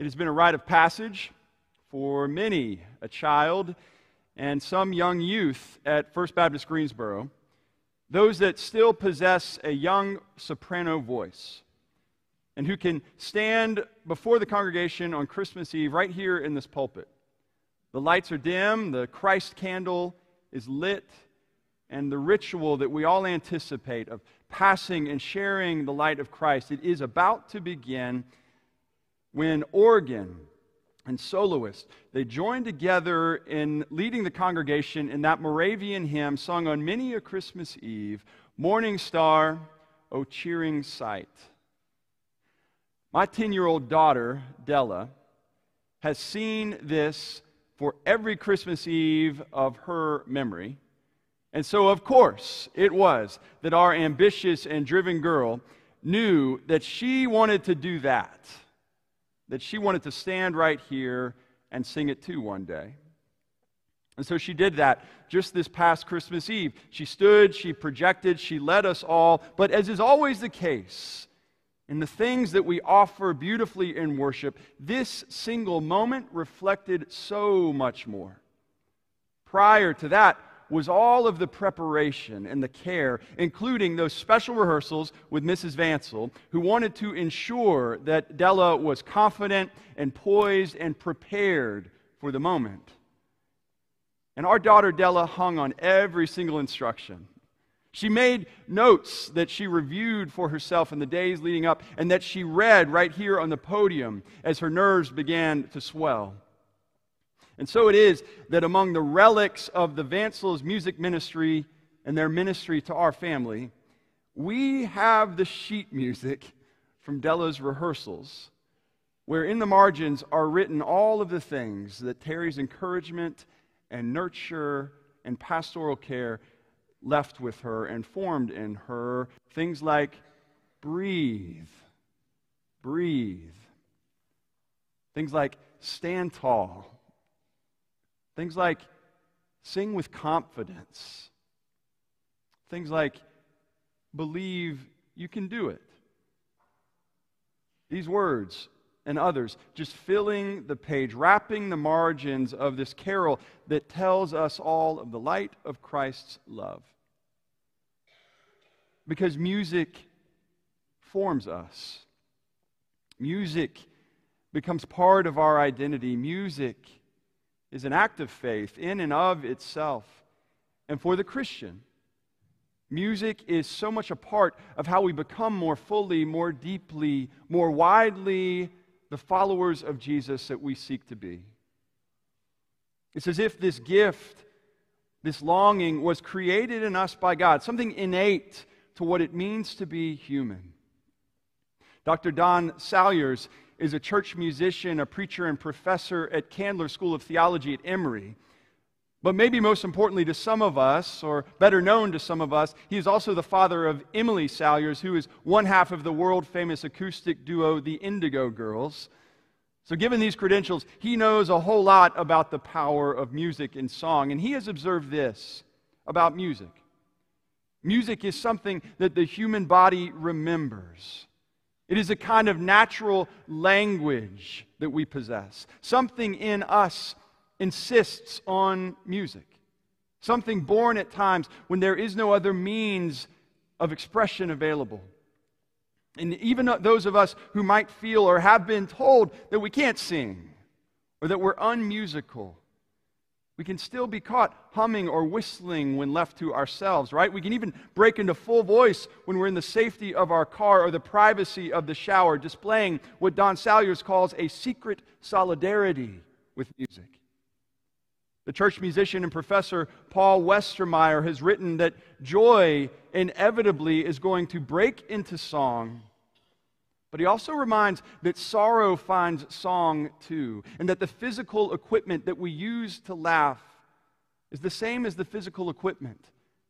It has been a rite of passage for many a child and some young youth at First Baptist Greensboro, those that still possess a young soprano voice and who can stand before the congregation on Christmas Eve right here in this pulpit. The lights are dim, the Christ candle is lit, and the ritual that we all anticipate of passing and sharing the light of Christ, it is about to begin when organ and soloist they joined together in leading the congregation in that Moravian hymn sung on many a Christmas Eve, Morning Star, O cheering sight. My 10 year old daughter, Della, has seen this for every Christmas Eve of her memory. And so, of course, it was that our ambitious and driven girl knew that she wanted to do that that she wanted to stand right here and sing it too one day. And so she did that just this past Christmas Eve. She stood, she projected, she led us all. But as is always the case, in the things that we offer beautifully in worship, this single moment reflected so much more. Prior to that, was all of the preparation and the care, including those special rehearsals with Mrs. Vansel, who wanted to ensure that Della was confident and poised and prepared for the moment. And our daughter Della hung on every single instruction. She made notes that she reviewed for herself in the days leading up and that she read right here on the podium as her nerves began to swell. And so it is that among the relics of the Vansels music ministry and their ministry to our family, we have the sheet music from Della's rehearsals, where in the margins are written all of the things that Terry's encouragement and nurture and pastoral care left with her and formed in her. Things like breathe, breathe. Things like stand tall, Things like sing with confidence. Things like believe you can do it. These words and others just filling the page, wrapping the margins of this carol that tells us all of the light of Christ's love. Because music forms us. Music becomes part of our identity. Music is an act of faith in and of itself. And for the Christian, music is so much a part of how we become more fully, more deeply, more widely the followers of Jesus that we seek to be. It's as if this gift, this longing, was created in us by God, something innate to what it means to be human. Dr. Don Saliers is a church musician, a preacher, and professor at Candler School of Theology at Emory. But maybe most importantly to some of us, or better known to some of us, he is also the father of Emily Saliers, who is one half of the world famous acoustic duo, the Indigo Girls. So, given these credentials, he knows a whole lot about the power of music and song. And he has observed this about music music is something that the human body remembers. It is a kind of natural language that we possess. Something in us insists on music. Something born at times when there is no other means of expression available. And even those of us who might feel or have been told that we can't sing or that we're unmusical we can still be caught humming or whistling when left to ourselves, right? We can even break into full voice when we're in the safety of our car or the privacy of the shower, displaying what Don Saliers calls a secret solidarity with music. The church musician and professor Paul Westermeyer has written that joy inevitably is going to break into song but he also reminds that sorrow finds song too, and that the physical equipment that we use to laugh is the same as the physical equipment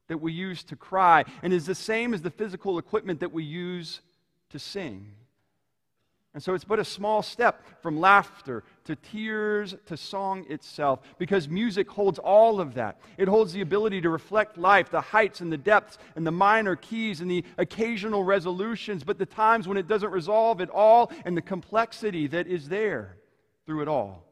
that we use to cry, and is the same as the physical equipment that we use to sing. And so it's but a small step from laughter to tears to song itself because music holds all of that. It holds the ability to reflect life, the heights and the depths and the minor keys and the occasional resolutions, but the times when it doesn't resolve at all and the complexity that is there. through it all.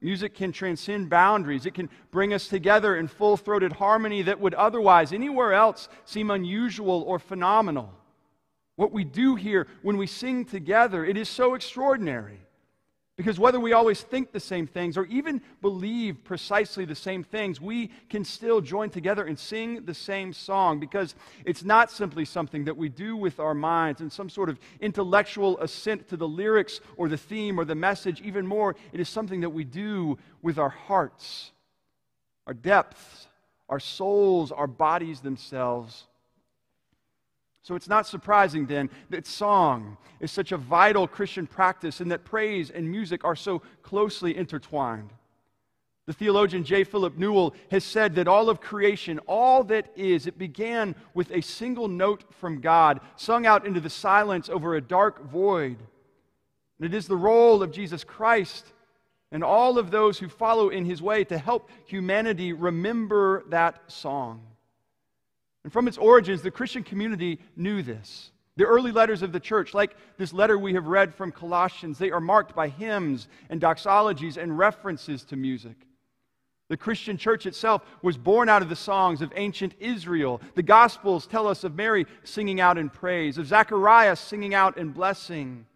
Music can transcend boundaries. It can bring us together in full throated harmony that would otherwise, anywhere else, seem unusual or phenomenal. What we do here when we sing together, it is so extraordinary. Because whether we always think the same things or even believe precisely the same things, we can still join together and sing the same song because it's not simply something that we do with our minds and some sort of intellectual assent to the lyrics or the theme or the message. Even more, it is something that we do with our hearts, our depths, our souls, our bodies themselves. So it's not surprising then that song is such a vital Christian practice and that praise and music are so closely intertwined. The theologian J. Philip Newell has said that all of creation, all that is, it began with a single note from God, sung out into the silence over a dark void. And it is the role of Jesus Christ and all of those who follow in his way to help humanity remember that song. And from its origins, the Christian community knew this. The early letters of the church, like this letter we have read from Colossians, they are marked by hymns and doxologies and references to music. The Christian church itself was born out of the songs of ancient Israel. The Gospels tell us of Mary singing out in praise, of Zacharias singing out in blessing,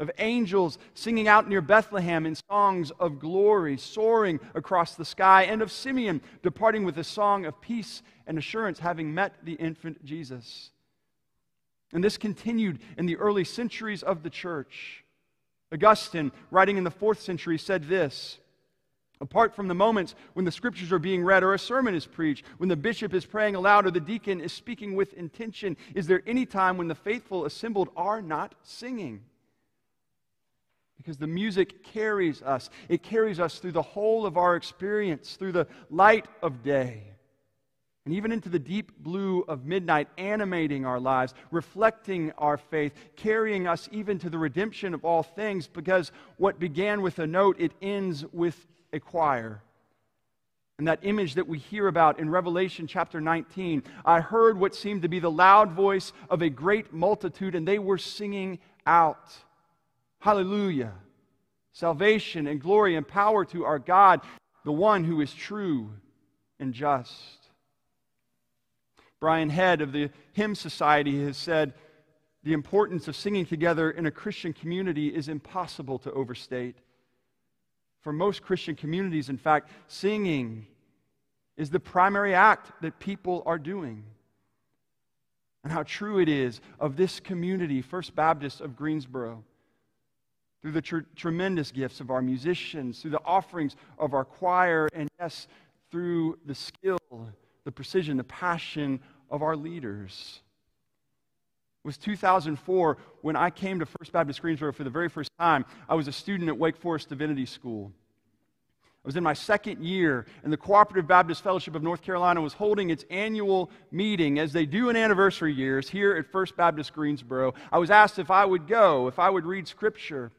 of angels singing out near Bethlehem in songs of glory, soaring across the sky, and of Simeon departing with a song of peace and assurance, having met the infant Jesus. And this continued in the early centuries of the church. Augustine, writing in the fourth century, said this Apart from the moments when the scriptures are being read or a sermon is preached, when the bishop is praying aloud or the deacon is speaking with intention, is there any time when the faithful assembled are not singing? Because the music carries us. It carries us through the whole of our experience, through the light of day, and even into the deep blue of midnight, animating our lives, reflecting our faith, carrying us even to the redemption of all things, because what began with a note, it ends with a choir. And that image that we hear about in Revelation chapter 19, I heard what seemed to be the loud voice of a great multitude, and they were singing out. Hallelujah. Salvation and glory and power to our God, the one who is true and just. Brian Hehn of the Hymn Society has said the importance of singing together in a Christian community is impossible to overstate. For most Christian communities, in fact, singing is the primary act that people are doing. And how true it is of this community, First Baptist of Greensboro through the tr- tremendous gifts of our musicians, through the offerings of our choir, and yes, through the skill, the precision, the passion of our leaders. It was 2004 when I came to First Baptist Greensboro for the very first time. I was a student at Wake Forest Divinity School. I was in my second year, and the Cooperative Baptist Fellowship of North Carolina was holding its annual meeting, as they do in anniversary years, here at First Baptist Greensboro. I was asked if I would go, if I would read Scripture.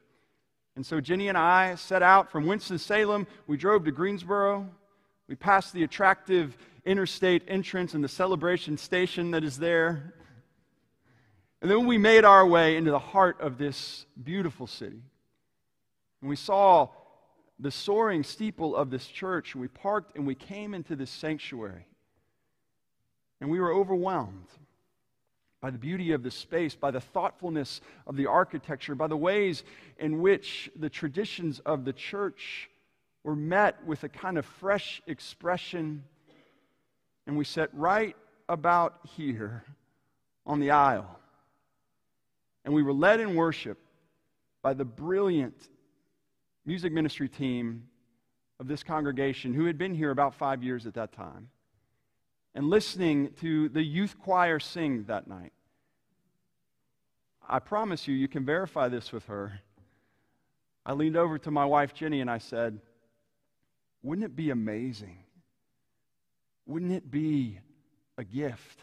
And so Jenny and I set out from Winston-Salem. We drove to Greensboro. We passed the attractive interstate entrance and the celebration station that is there. And then we made our way into the heart of this beautiful city. And we saw the soaring steeple of this church. We parked and we came into this sanctuary. And we were overwhelmed by the beauty of the space, by the thoughtfulness of the architecture, by the ways in which the traditions of the church were met with a kind of fresh expression. And we sat right about here on the aisle. And we were led in worship by the brilliant music ministry team of this congregation who had been here about five years at that time and listening to the youth choir sing that night. I promise you, you can verify this with her. I leaned over to my wife, Jenny, and I said, Wouldn't it be amazing? Wouldn't it be a gift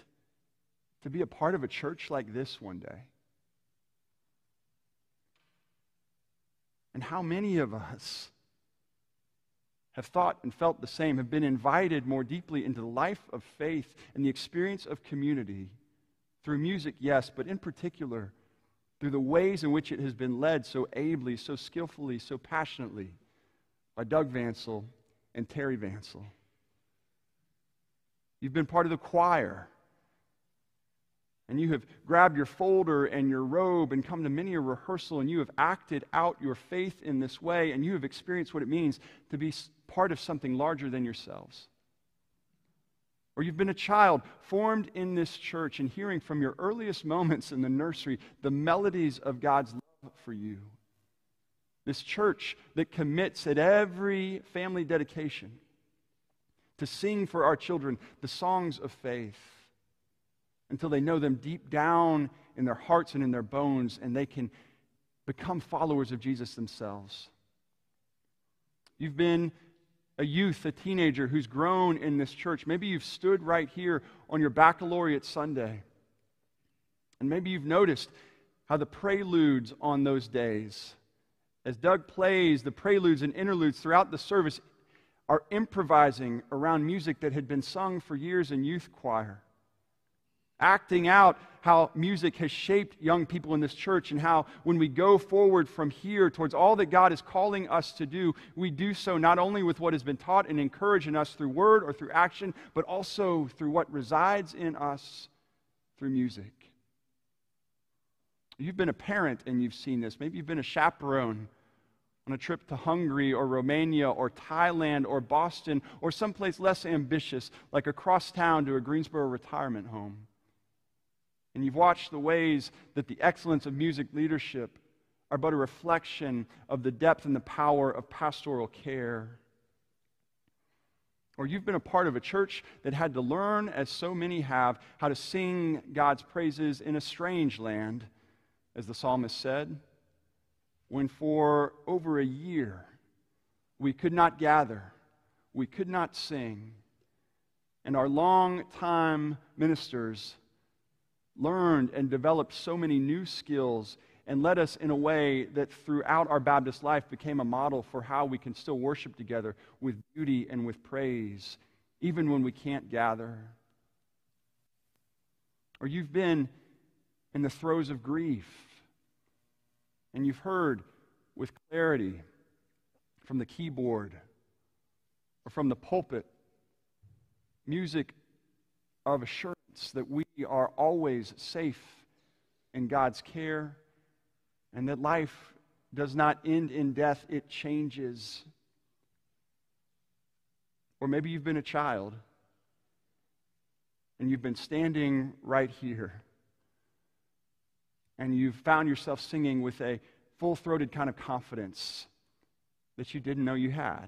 to be a part of a church like this one day? And how many of us have thought and felt the same, have been invited more deeply into the life of faith and the experience of community through music, yes, but in particular through the ways in which it has been led so ably, so skillfully, so passionately by Doug Vansel and Terry Vansel. You've been part of the choir. And you have grabbed your folder and your robe and come to many a rehearsal, and you have acted out your faith in this way, and you have experienced what it means to be part of something larger than yourselves. Or you've been a child formed in this church and hearing from your earliest moments in the nursery the melodies of God's love for you. This church that commits at every family dedication to sing for our children the songs of faith until they know them deep down in their hearts and in their bones and they can become followers of Jesus themselves. You've been a youth, a teenager who's grown in this church. Maybe you've stood right here on your baccalaureate Sunday. And maybe you've noticed how the preludes on those days, as Doug plays the preludes and interludes throughout the service, are improvising around music that had been sung for years in youth choir acting out how music has shaped young people in this church and how when we go forward from here towards all that God is calling us to do, we do so not only with what has been taught and encouraged in us through word or through action, but also through what resides in us through music. You've been a parent and you've seen this. Maybe you've been a chaperone on a trip to Hungary or Romania or Thailand or Boston or someplace less ambitious, like across town to a Greensboro retirement home and you've watched the ways that the excellence of music leadership are but a reflection of the depth and the power of pastoral care. Or you've been a part of a church that had to learn, as so many have, how to sing God's praises in a strange land, as the psalmist said, when for over a year we could not gather, we could not sing, and our long-time ministers learned and developed so many new skills and led us in a way that throughout our Baptist life became a model for how we can still worship together with beauty and with praise, even when we can't gather. Or you've been in the throes of grief and you've heard with clarity from the keyboard or from the pulpit music of assurance that we are always safe in God's care and that life does not end in death, it changes. Or maybe you've been a child and you've been standing right here and you've found yourself singing with a full throated kind of confidence that you didn't know you had.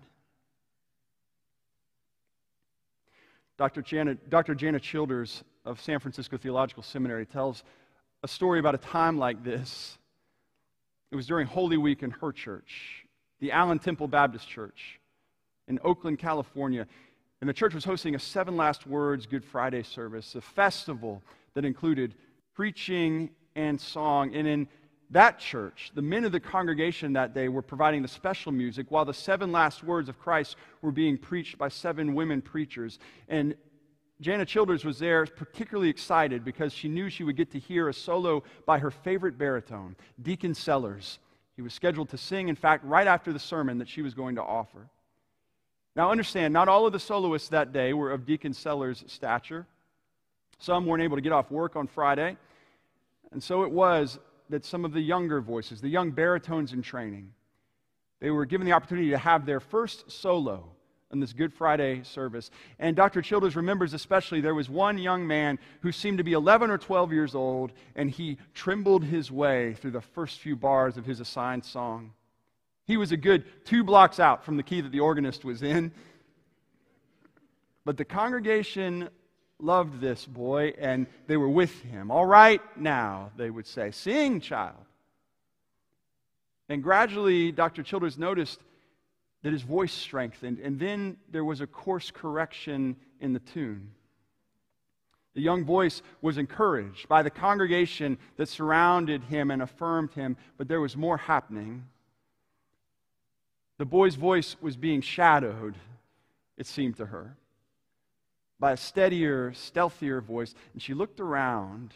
Dr. Janet, Dr. Jana Childers of San Francisco Theological Seminary tells a story about a time like this. It was during Holy Week in her church, the Allen Temple Baptist Church in Oakland, California. And the church was hosting a Seven Last Words Good Friday service, a festival that included preaching and song. And in that church, the men of the congregation that day were providing the special music while the seven last words of Christ were being preached by seven women preachers. And Jana Childers was there particularly excited because she knew she would get to hear a solo by her favorite baritone, Deacon Sellers. He was scheduled to sing, in fact, right after the sermon that she was going to offer. Now, understand, not all of the soloists that day were of Deacon Sellers' stature. Some weren't able to get off work on Friday. And so it was that some of the younger voices, the young baritones in training, they were given the opportunity to have their first solo in this Good Friday service. And Dr. Childers remembers especially there was one young man who seemed to be 11 or 12 years old, and he trembled his way through the first few bars of his assigned song. He was a good two blocks out from the key that the organist was in. But the congregation loved this boy, and they were with him. All right, now, they would say, sing, child. And gradually, Dr. Childers noticed that his voice strengthened, and then there was a course correction in the tune. The young voice was encouraged by the congregation that surrounded him and affirmed him, but there was more happening. The boy's voice was being shadowed, it seemed to her, by a steadier, stealthier voice, and she looked around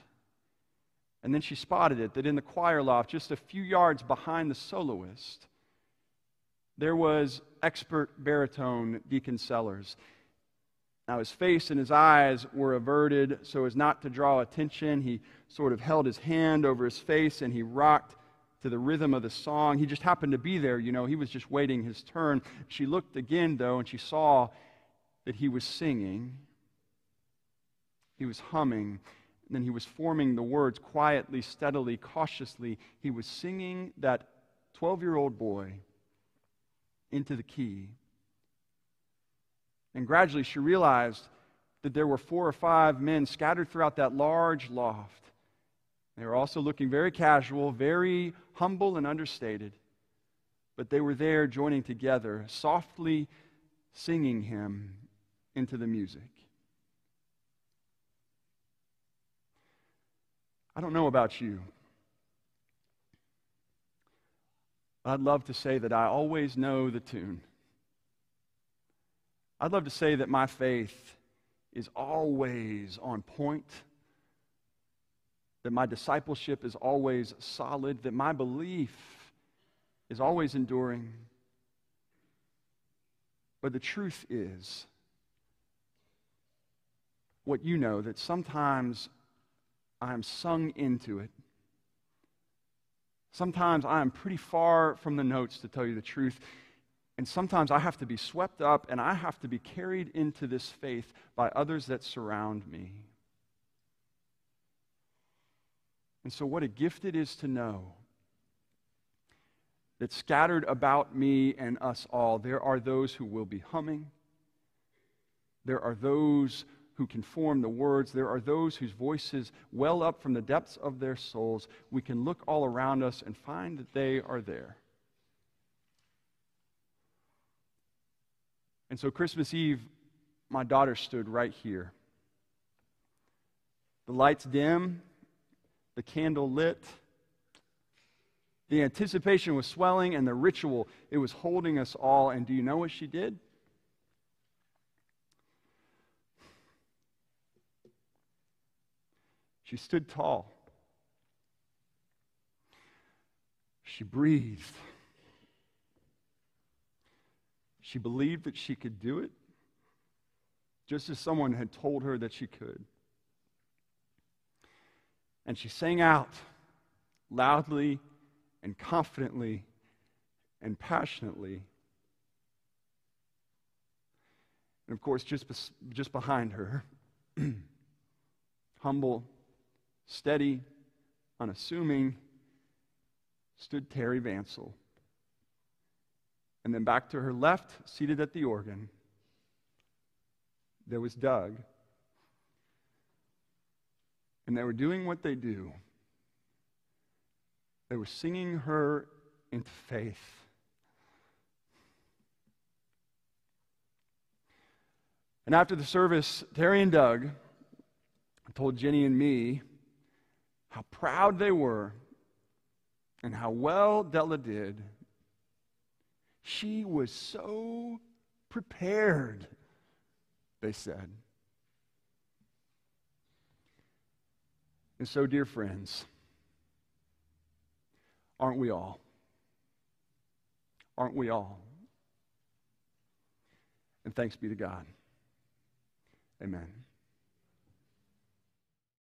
And then she spotted it that in the choir loft, just a few yards behind the soloist, there was expert baritone Deacon Sellers. Now, his face and his eyes were averted so as not to draw attention. He sort of held his hand over his face and he rocked to the rhythm of the song. He just happened to be there, you know, he was just waiting his turn. She looked again, though, and she saw that he was singing. He was humming, and then he was forming the words quietly, steadily, cautiously. He was singing that 12 year old boy into the key. And gradually she realized that there were four or five men scattered throughout that large loft. They were also looking very casual, very humble and understated. But they were there joining together, softly singing him into the music. I don't know about you. I'd love to say that I always know the tune. I'd love to say that my faith is always on point, that my discipleship is always solid, that my belief is always enduring. But the truth is, what you know, that sometimes I'm sung into it Sometimes I am pretty far from the notes, to tell you the truth. And sometimes I have to be swept up and I have to be carried into this faith by others that surround me. And so, what a gift it is to know that scattered about me and us all, there are those who will be humming, there are those who can form the words. There are those whose voices well up from the depths of their souls. We can look all around us and find that they are there. And so, Christmas Eve, my daughter stood right here. The lights dim, the candle lit. The anticipation was swelling, and the ritual, it was holding us all. And do you know what she did? She stood tall. She breathed. She believed that she could do it, just as someone had told her that she could. And she sang out loudly and confidently and passionately. And of course, just, just behind her, humble steady, unassuming, stood Terry Vansel. And then back to her left, seated at the organ, there was Doug. And they were doing what they do. They were singing her into faith. And after the service, Terry and Doug told Jenny and me how proud they were and how well Della did. She was so prepared, they said. And so, dear friends, aren't we all? Aren't we all? And thanks be to God. Amen.